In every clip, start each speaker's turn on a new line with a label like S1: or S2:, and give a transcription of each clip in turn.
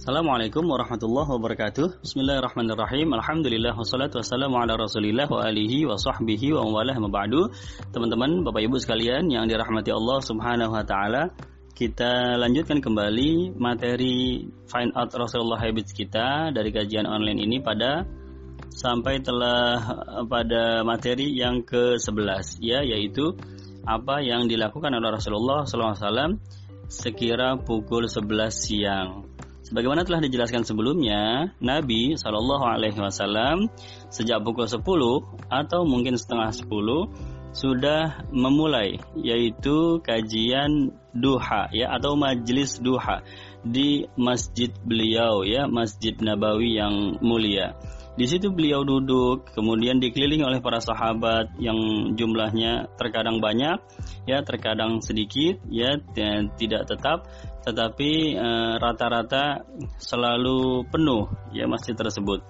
S1: Assalamualaikum warahmatullahi wabarakatuh. Bismillahirrahmanirrahim. Alhamdulillah wassalatu wassalamu ala Rasulillah wa alihi wa sahbihi wa walah ba'du. Teman-teman, Bapak Ibu sekalian yang dirahmati Allah Subhanahu wa taala, kita lanjutkan kembali materi Find Out Rasulullah Habits kita dari kajian online ini pada sampai telah pada materi yang ke-11 ya yaitu apa yang dilakukan oleh Rasulullah SAW sekira pukul 11 siang. Sebagaimana telah dijelaskan sebelumnya, Nabi Shallallahu Alaihi Wasallam sejak pukul 10 atau mungkin setengah 10 sudah memulai yaitu kajian duha ya atau majlis duha di masjid beliau ya Masjid Nabawi yang mulia. Di situ beliau duduk, kemudian dikelilingi oleh para sahabat yang jumlahnya terkadang banyak, ya terkadang sedikit, ya tidak tetap, tetapi eh, rata-rata e, selalu penuh ya masjid tersebut.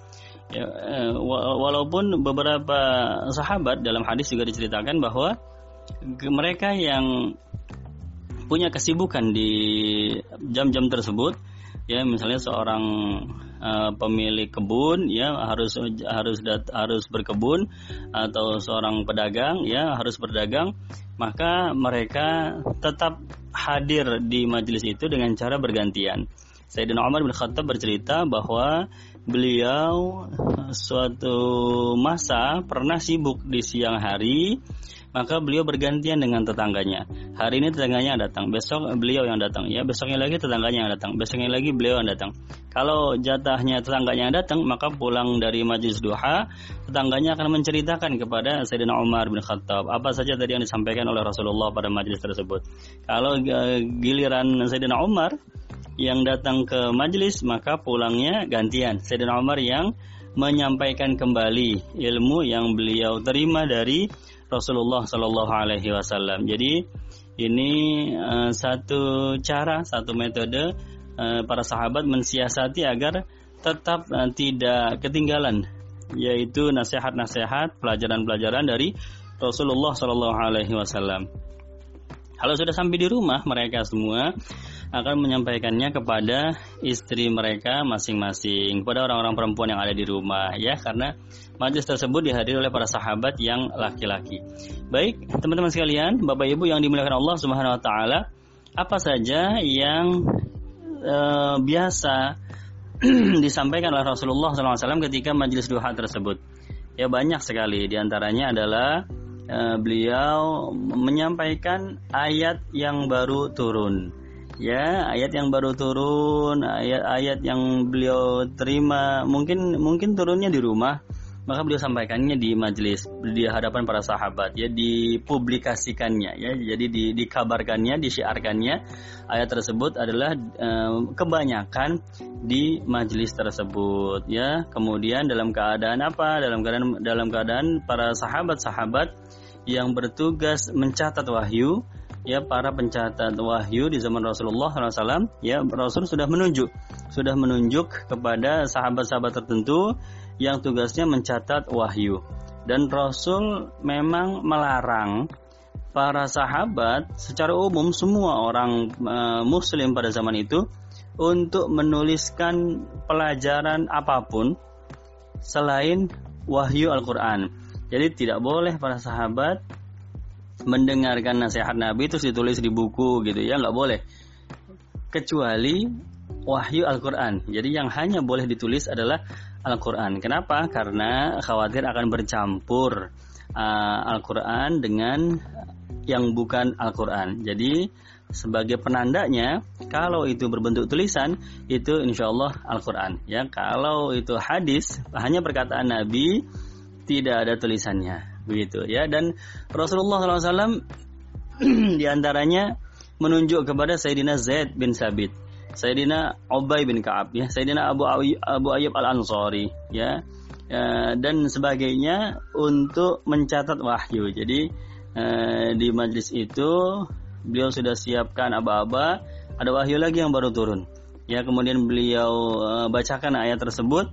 S1: Ya, e, walaupun beberapa sahabat dalam hadis juga diceritakan bahwa mereka yang punya kesibukan di jam-jam tersebut, ya misalnya seorang uh, pemilik kebun ya harus harus dat, harus berkebun atau seorang pedagang ya harus berdagang maka mereka tetap hadir di majelis itu dengan cara bergantian. Sayyidina Umar bin Khattab bercerita bahwa beliau suatu masa pernah sibuk di siang hari maka beliau bergantian dengan tetangganya. Hari ini tetangganya datang, besok beliau yang datang, ya besoknya lagi tetangganya yang datang, besoknya lagi beliau yang datang. Kalau jatahnya tetangganya yang datang, maka pulang dari majlis duha, tetangganya akan menceritakan kepada Sayyidina Umar bin Khattab apa saja tadi yang disampaikan oleh Rasulullah pada majlis tersebut. Kalau eh, giliran Sayyidina Umar yang datang ke majlis, maka pulangnya gantian. Sayyidina Umar yang menyampaikan kembali ilmu yang beliau terima dari Rasulullah Shallallahu Alaihi Wasallam. Jadi ini uh, satu cara, satu metode uh, para sahabat mensiasati agar tetap uh, tidak ketinggalan, yaitu nasihat-nasihat, pelajaran-pelajaran dari Rasulullah Shallallahu Alaihi Wasallam. Kalau sudah sampai di rumah mereka semua akan menyampaikannya kepada istri mereka masing-masing, kepada orang-orang perempuan yang ada di rumah ya karena majlis tersebut dihadiri oleh para sahabat yang laki-laki. Baik, teman-teman sekalian, Bapak Ibu yang dimuliakan Allah Subhanahu wa taala, apa saja yang e, biasa disampaikan oleh Rasulullah SAW ketika majlis duha tersebut? Ya banyak sekali, di antaranya adalah e, beliau menyampaikan ayat yang baru turun ya ayat yang baru turun ayat-ayat yang beliau terima. Mungkin mungkin turunnya di rumah maka beliau sampaikannya di majelis di hadapan para sahabat ya dipublikasikannya ya. Jadi di, dikabarkannya disiarkannya ayat tersebut adalah e, kebanyakan di majelis tersebut ya. Kemudian dalam keadaan apa? Dalam keadaan dalam keadaan para sahabat-sahabat yang bertugas mencatat wahyu ya para pencatat wahyu di zaman Rasulullah SAW ya Rasul sudah menunjuk sudah menunjuk kepada sahabat-sahabat tertentu yang tugasnya mencatat wahyu dan Rasul memang melarang para sahabat secara umum semua orang e, muslim pada zaman itu untuk menuliskan pelajaran apa pun selain wahyu Al-Qur'an. Jadi tidak boleh para sahabat mendengarkan nasihat Nabi itu ditulis di buku gitu ya nggak boleh. Kecuali wahyu Al-Quran. Jadi yang hanya boleh ditulis adalah Al-Quran. Kenapa? Karena khawatir akan bercampur uh, Al-Quran dengan yang bukan Al-Quran. Jadi sebagai penandanya kalau itu berbentuk tulisan itu insya Allah Al-Quran. Ya kalau itu hadis hanya perkataan Nabi tidak ada tulisannya begitu ya dan Rasulullah SAW di antaranya menunjuk kepada Sayyidina Zaid bin Sabit, Sayyidina Ubay bin Ka'ab ya, Sayyidina Abu Abu Ayyub Al Ansari ya, ya dan sebagainya untuk mencatat wahyu. Jadi eh, di majlis itu beliau sudah siapkan aba-aba, ada wahyu lagi yang baru turun. Ya, kemudian beliau eh, bacakan ayat tersebut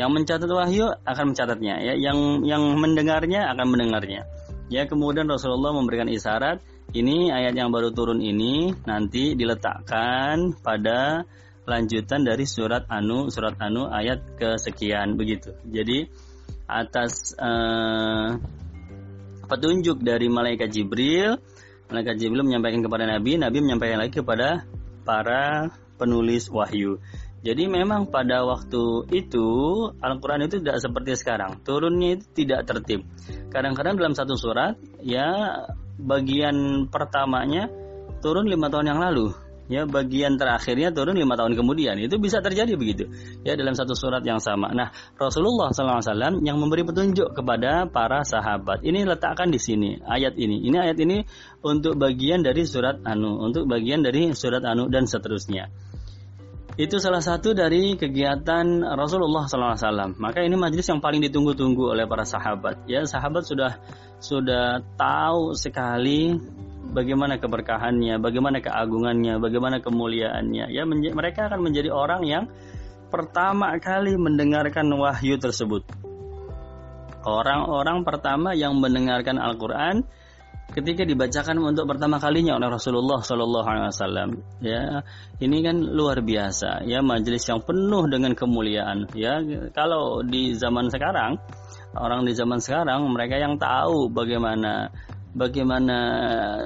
S1: yang mencatat wahyu akan mencatatnya, ya. Yang yang mendengarnya akan mendengarnya. Ya, kemudian Rasulullah memberikan isyarat, ini ayat yang baru turun ini nanti diletakkan pada lanjutan dari surat Anu, surat Anu ayat kesekian begitu. Jadi atas uh, petunjuk dari malaikat Jibril, malaikat Jibril menyampaikan kepada Nabi, Nabi menyampaikan lagi kepada para penulis wahyu. Jadi memang pada waktu itu Al-Quran itu tidak seperti sekarang. Turunnya itu tidak tertib. Kadang-kadang dalam satu surat ya bagian pertamanya turun lima tahun yang lalu ya bagian terakhirnya turun lima tahun kemudian itu bisa terjadi begitu ya dalam satu surat yang sama. Nah Rasulullah SAW yang memberi petunjuk kepada para sahabat ini letakkan di sini ayat ini. Ini ayat ini untuk bagian dari surat Anu, untuk bagian dari surat Anu dan seterusnya. Itu salah satu dari kegiatan Rasulullah SAW. Maka ini majelis yang paling ditunggu-tunggu oleh para sahabat. Ya sahabat sudah sudah tahu sekali bagaimana keberkahannya, bagaimana keagungannya, bagaimana kemuliaannya. Ya mereka akan menjadi orang yang pertama kali mendengarkan wahyu tersebut. Orang-orang pertama yang mendengarkan Al-Qur'an ketika dibacakan untuk pertama kalinya oleh Rasulullah Shallallahu Alaihi Wasallam. Ya, ini kan luar biasa. Ya, majelis yang penuh dengan kemuliaan. Ya, kalau di zaman sekarang, orang di zaman sekarang mereka yang tahu bagaimana bagaimana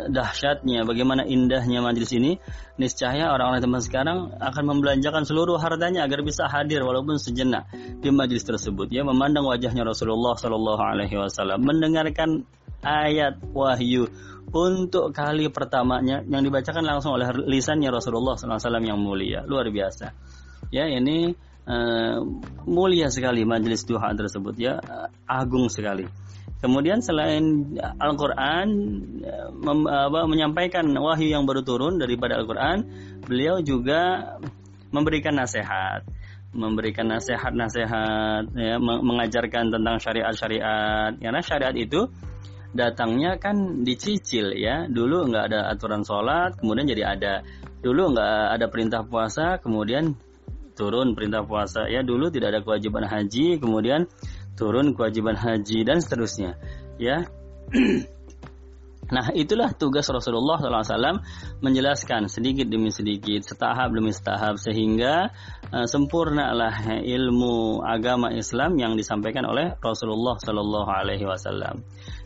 S1: dahsyatnya, bagaimana indahnya majlis ini, niscaya orang-orang teman sekarang akan membelanjakan seluruh hartanya agar bisa hadir walaupun sejenak di majlis tersebut. Ya, memandang wajahnya Rasulullah Shallallahu Alaihi Wasallam, mendengarkan ayat wahyu untuk kali pertamanya yang dibacakan langsung oleh lisannya Rasulullah SAW yang mulia, luar biasa. Ya, ini uh, mulia sekali majelis duha tersebut ya, uh, agung sekali. Kemudian selain Al-Quran menyampaikan wahyu yang baru turun daripada Al-Quran, beliau juga memberikan nasihat, memberikan nasihat-nasihat, ya, mengajarkan tentang syariat-syariat. Karena syariat itu datangnya kan dicicil ya. Dulu nggak ada aturan sholat, kemudian jadi ada. Dulu nggak ada perintah puasa, kemudian turun perintah puasa. Ya dulu tidak ada kewajiban haji, kemudian turun kewajiban haji dan seterusnya ya Nah itulah tugas Rasulullah SAW menjelaskan sedikit demi sedikit, setahap demi setahap sehingga uh, sempurnalah ilmu agama Islam yang disampaikan oleh Rasulullah SAW.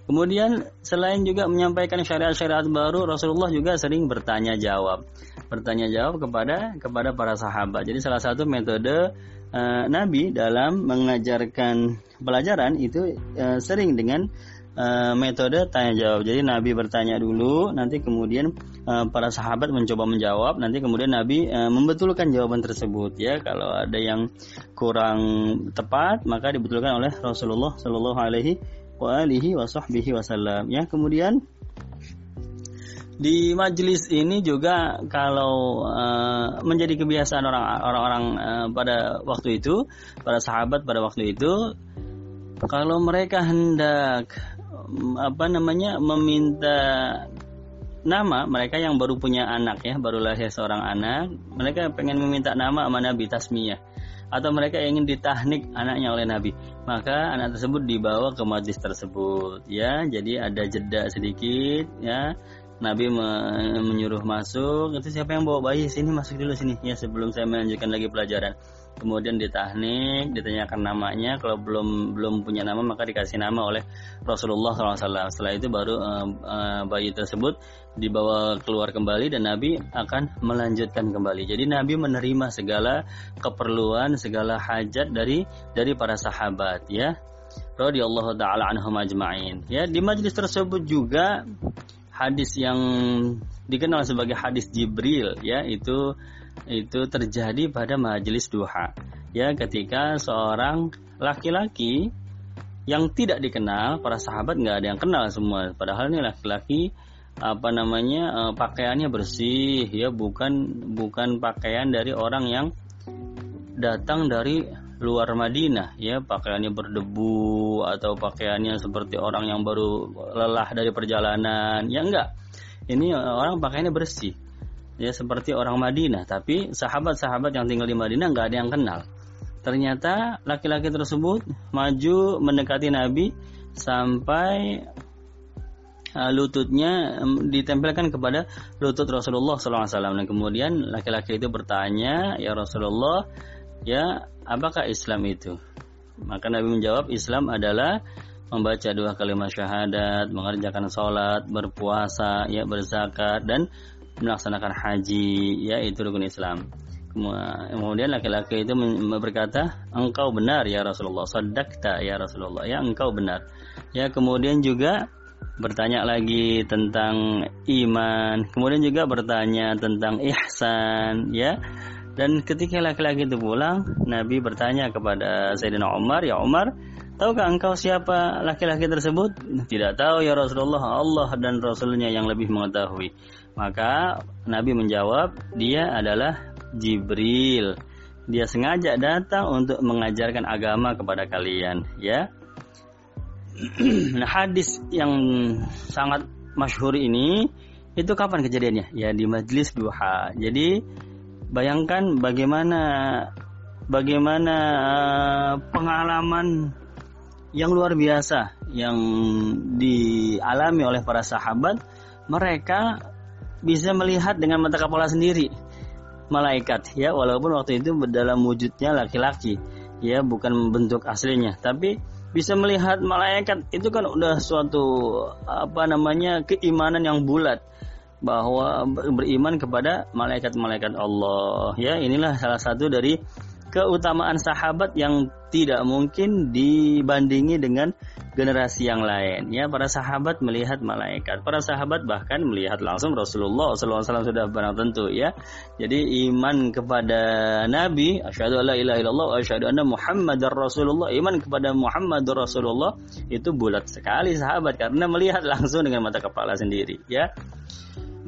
S1: Kemudian selain juga menyampaikan syariat-syariat baru, Rasulullah juga sering bertanya jawab, bertanya jawab kepada kepada para sahabat. Jadi salah satu metode uh, Nabi dalam mengajarkan pelajaran itu uh, sering dengan uh, metode tanya jawab. Jadi Nabi bertanya dulu, nanti kemudian uh, para sahabat mencoba menjawab, nanti kemudian Nabi uh, membetulkan jawaban tersebut ya. Kalau ada yang kurang tepat maka dibetulkan oleh Rasulullah Shallallahu alaihi wasallam ya. Kemudian di majelis ini juga kalau uh, menjadi kebiasaan orang-orang uh, pada waktu itu, para sahabat pada waktu itu, kalau mereka hendak apa namanya meminta nama mereka yang baru punya anak ya, baru lahir seorang anak, mereka pengen meminta nama sama Nabi tasmiyah. Atau mereka ingin ditahnik anaknya oleh Nabi, maka anak tersebut dibawa ke majlis tersebut ya. Jadi ada jeda sedikit ya. Nabi menyuruh masuk. Itu siapa yang bawa bayi? Sini masuk dulu sini. Ya sebelum saya melanjutkan lagi pelajaran kemudian ditahnik ditanyakan namanya. Kalau belum belum punya nama maka dikasih nama oleh Rasulullah SAW setelah itu baru uh, uh, bayi tersebut dibawa keluar kembali dan Nabi akan melanjutkan kembali. Jadi Nabi menerima segala keperluan segala hajat dari dari para sahabat ya. Radhiyallahu taala anhum ajma'in. Ya di majlis tersebut juga hadis yang dikenal sebagai hadis Jibril ya. Itu itu terjadi pada majelis duha. Ya ketika seorang laki-laki yang tidak dikenal para sahabat nggak ada yang kenal semua. Padahal ini laki-laki apa namanya eh, pakaiannya bersih ya bukan bukan pakaian dari orang yang datang dari luar Madinah ya. Pakaiannya berdebu atau pakaiannya seperti orang yang baru lelah dari perjalanan. Ya enggak ini orang pakaiannya bersih ya seperti orang Madinah tapi sahabat-sahabat yang tinggal di Madinah enggak ada yang kenal ternyata laki-laki tersebut maju mendekati Nabi sampai uh, lututnya ditempelkan kepada lutut Rasulullah SAW. Dan kemudian laki-laki itu bertanya, ya Rasulullah, ya apakah Islam itu? Maka Nabi menjawab, Islam adalah membaca dua kalimat syahadat, mengerjakan sholat, berpuasa, ya berzakat dan melaksanakan haji, ya itu rukun Islam. Kemudian laki-laki itu berkata, engkau benar ya Rasulullah, sadakta ya Rasulullah, ya engkau benar. Ya kemudian juga bertanya lagi tentang iman, kemudian juga bertanya tentang ihsan, ya. Dan ketika laki-laki itu pulang, Nabi bertanya kepada Sayyidina Umar, ya Umar, Tahukah engkau siapa laki-laki tersebut? Tidak tahu ya Rasulullah, Allah dan Rasulnya yang lebih mengetahui. Maka Nabi menjawab, dia adalah Jibril. Dia sengaja datang untuk mengajarkan agama kepada kalian, ya. nah, hadis yang sangat masyhur ini itu kapan kejadiannya? Ya di majlis duha. Jadi bayangkan bagaimana bagaimana eh, pengalaman yang luar biasa yang dialami oleh para sahabat, mereka bisa melihat dengan mata kepala sendiri. Malaikat ya walaupun waktu itu dalam wujudnya laki-laki ya bukan bentuk aslinya. Tapi bisa melihat malaikat itu kan udah suatu apa namanya keimanan yang bulat. Bahwa beriman kepada malaikat-malaikat Allah ya inilah salah satu dari keutamaan sahabat yang tidak mungkin dibandingi dengan generasi yang lain. Ya, para sahabat melihat malaikat, para sahabat bahkan melihat langsung Rasulullah SAW sudah benar tentu ya. Jadi iman kepada Nabi, asyhadu alla ilaha illallah, asyhadu anna Muhammadar Rasulullah, iman kepada Muhammad Rasulullah itu bulat sekali sahabat karena melihat langsung dengan mata kepala sendiri ya.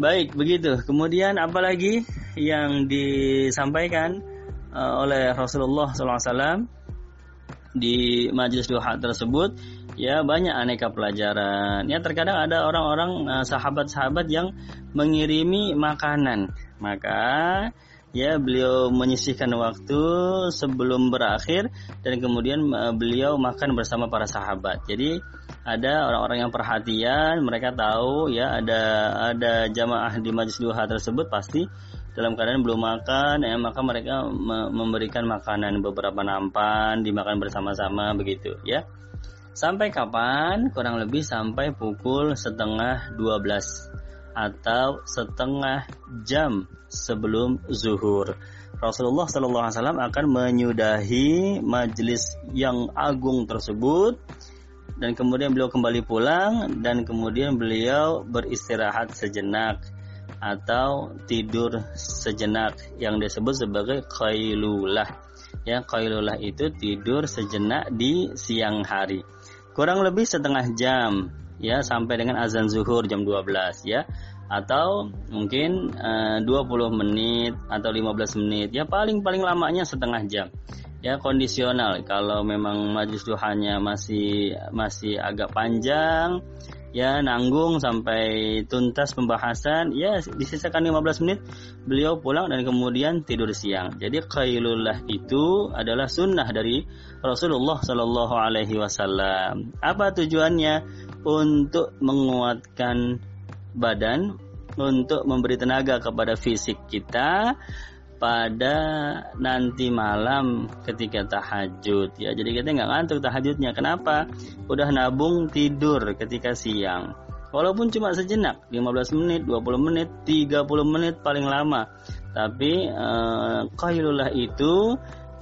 S1: Baik, begitu. Kemudian apalagi yang disampaikan uh, oleh Rasulullah SAW di majelis duha tersebut ya banyak aneka pelajaran. Ya terkadang ada orang-orang uh, sahabat-sahabat yang mengirimi makanan. Maka ya beliau menyisihkan waktu sebelum berakhir dan kemudian uh, beliau makan bersama para sahabat. Jadi ada orang-orang yang perhatian mereka tahu ya ada ada jamaah di majelis duha tersebut pasti dalam keadaan belum makan ya maka mereka memberikan makanan beberapa nampan dimakan bersama-sama begitu ya. Sampai kapan? Kurang lebih sampai pukul setengah 12 atau setengah jam sebelum zuhur. Rasulullah Shallallahu Alaihi Wasallam akan menyudahi majelis yang agung tersebut dan kemudian beliau kembali pulang dan kemudian beliau beristirahat sejenak atau tidur sejenak yang disebut sebagai qailulah. Ya, qailulah itu tidur sejenak di siang hari. Kurang lebih setengah jam ya sampai dengan azan zuhur jam 12 ya atau mungkin eh, uh, 20 menit atau 15 menit ya paling paling lamanya setengah jam ya kondisional kalau memang majlis duhanya masih masih agak panjang ya nanggung sampai tuntas pembahasan. Ya disisakan 15 menit. Beliau pulang dan kemudian tidur siang. Jadi qailullah itu adalah sunnah dari Rasulullah Shallallahu Alaihi Wasallam. Apa tujuannya? Untuk menguatkan badan untuk memberi tenaga kepada fisik kita pada nanti malam ketika tahajud. Ya jadi kita nggak ngantuk tahajudnya. Kenapa? Udah nabung tidur ketika siang. Walaupun cuma sejenak 15 menit 20 menit 30 menit paling lama. Tapi eh, itu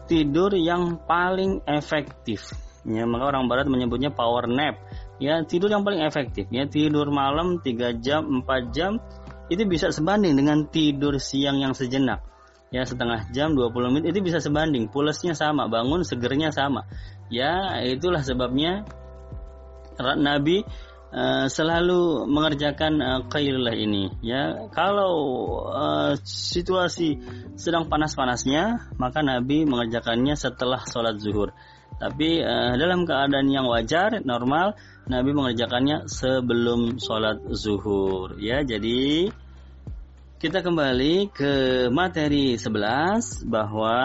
S1: tidur yang paling efektif. Ya maka orang barat menyebutnya power nap. Ya tidur yang paling efektif. Ya tidur malam 3 jam 4 jam itu bisa sebanding dengan tidur siang yang sejenak ya setengah jam 20 menit itu bisa sebanding. Pulasnya sama bangun segernya sama. Ya itulah sebabnya Nabi uh, selalu mengerjakan uh, ini. Ya kalau uh, situasi sedang panas-panasnya maka Nabi mengerjakannya setelah sholat zuhur. Tapi uh, dalam keadaan yang wajar normal Nabi mengerjakannya sebelum sholat zuhur. Ya jadi kita kembali ke materi 11 bahwa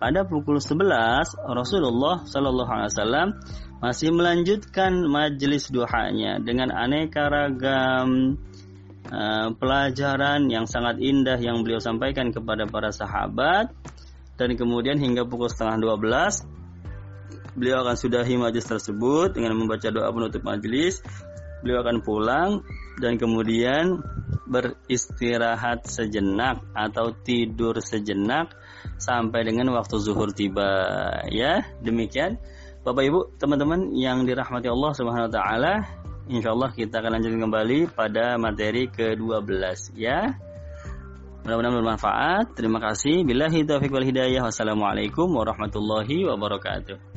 S1: pada pukul 11 Rasulullah Shallallahu Alaihi Wasallam masih melanjutkan majelis duhanya dengan aneka ragam uh, pelajaran yang sangat indah yang beliau sampaikan kepada para sahabat. Dan kemudian hingga pukul setengah 12 beliau akan sudahi majelis tersebut dengan membaca doa penutup majelis beliau akan pulang dan kemudian beristirahat sejenak atau tidur sejenak sampai dengan waktu zuhur tiba ya demikian Bapak Ibu, teman-teman yang dirahmati Allah Subhanahu wa taala, insyaallah kita akan lanjutkan kembali pada materi ke-12 ya. Mudah-mudahan bermanfaat. Terima kasih. Taufiq wal hidayah. Wassalamualaikum warahmatullahi wabarakatuh.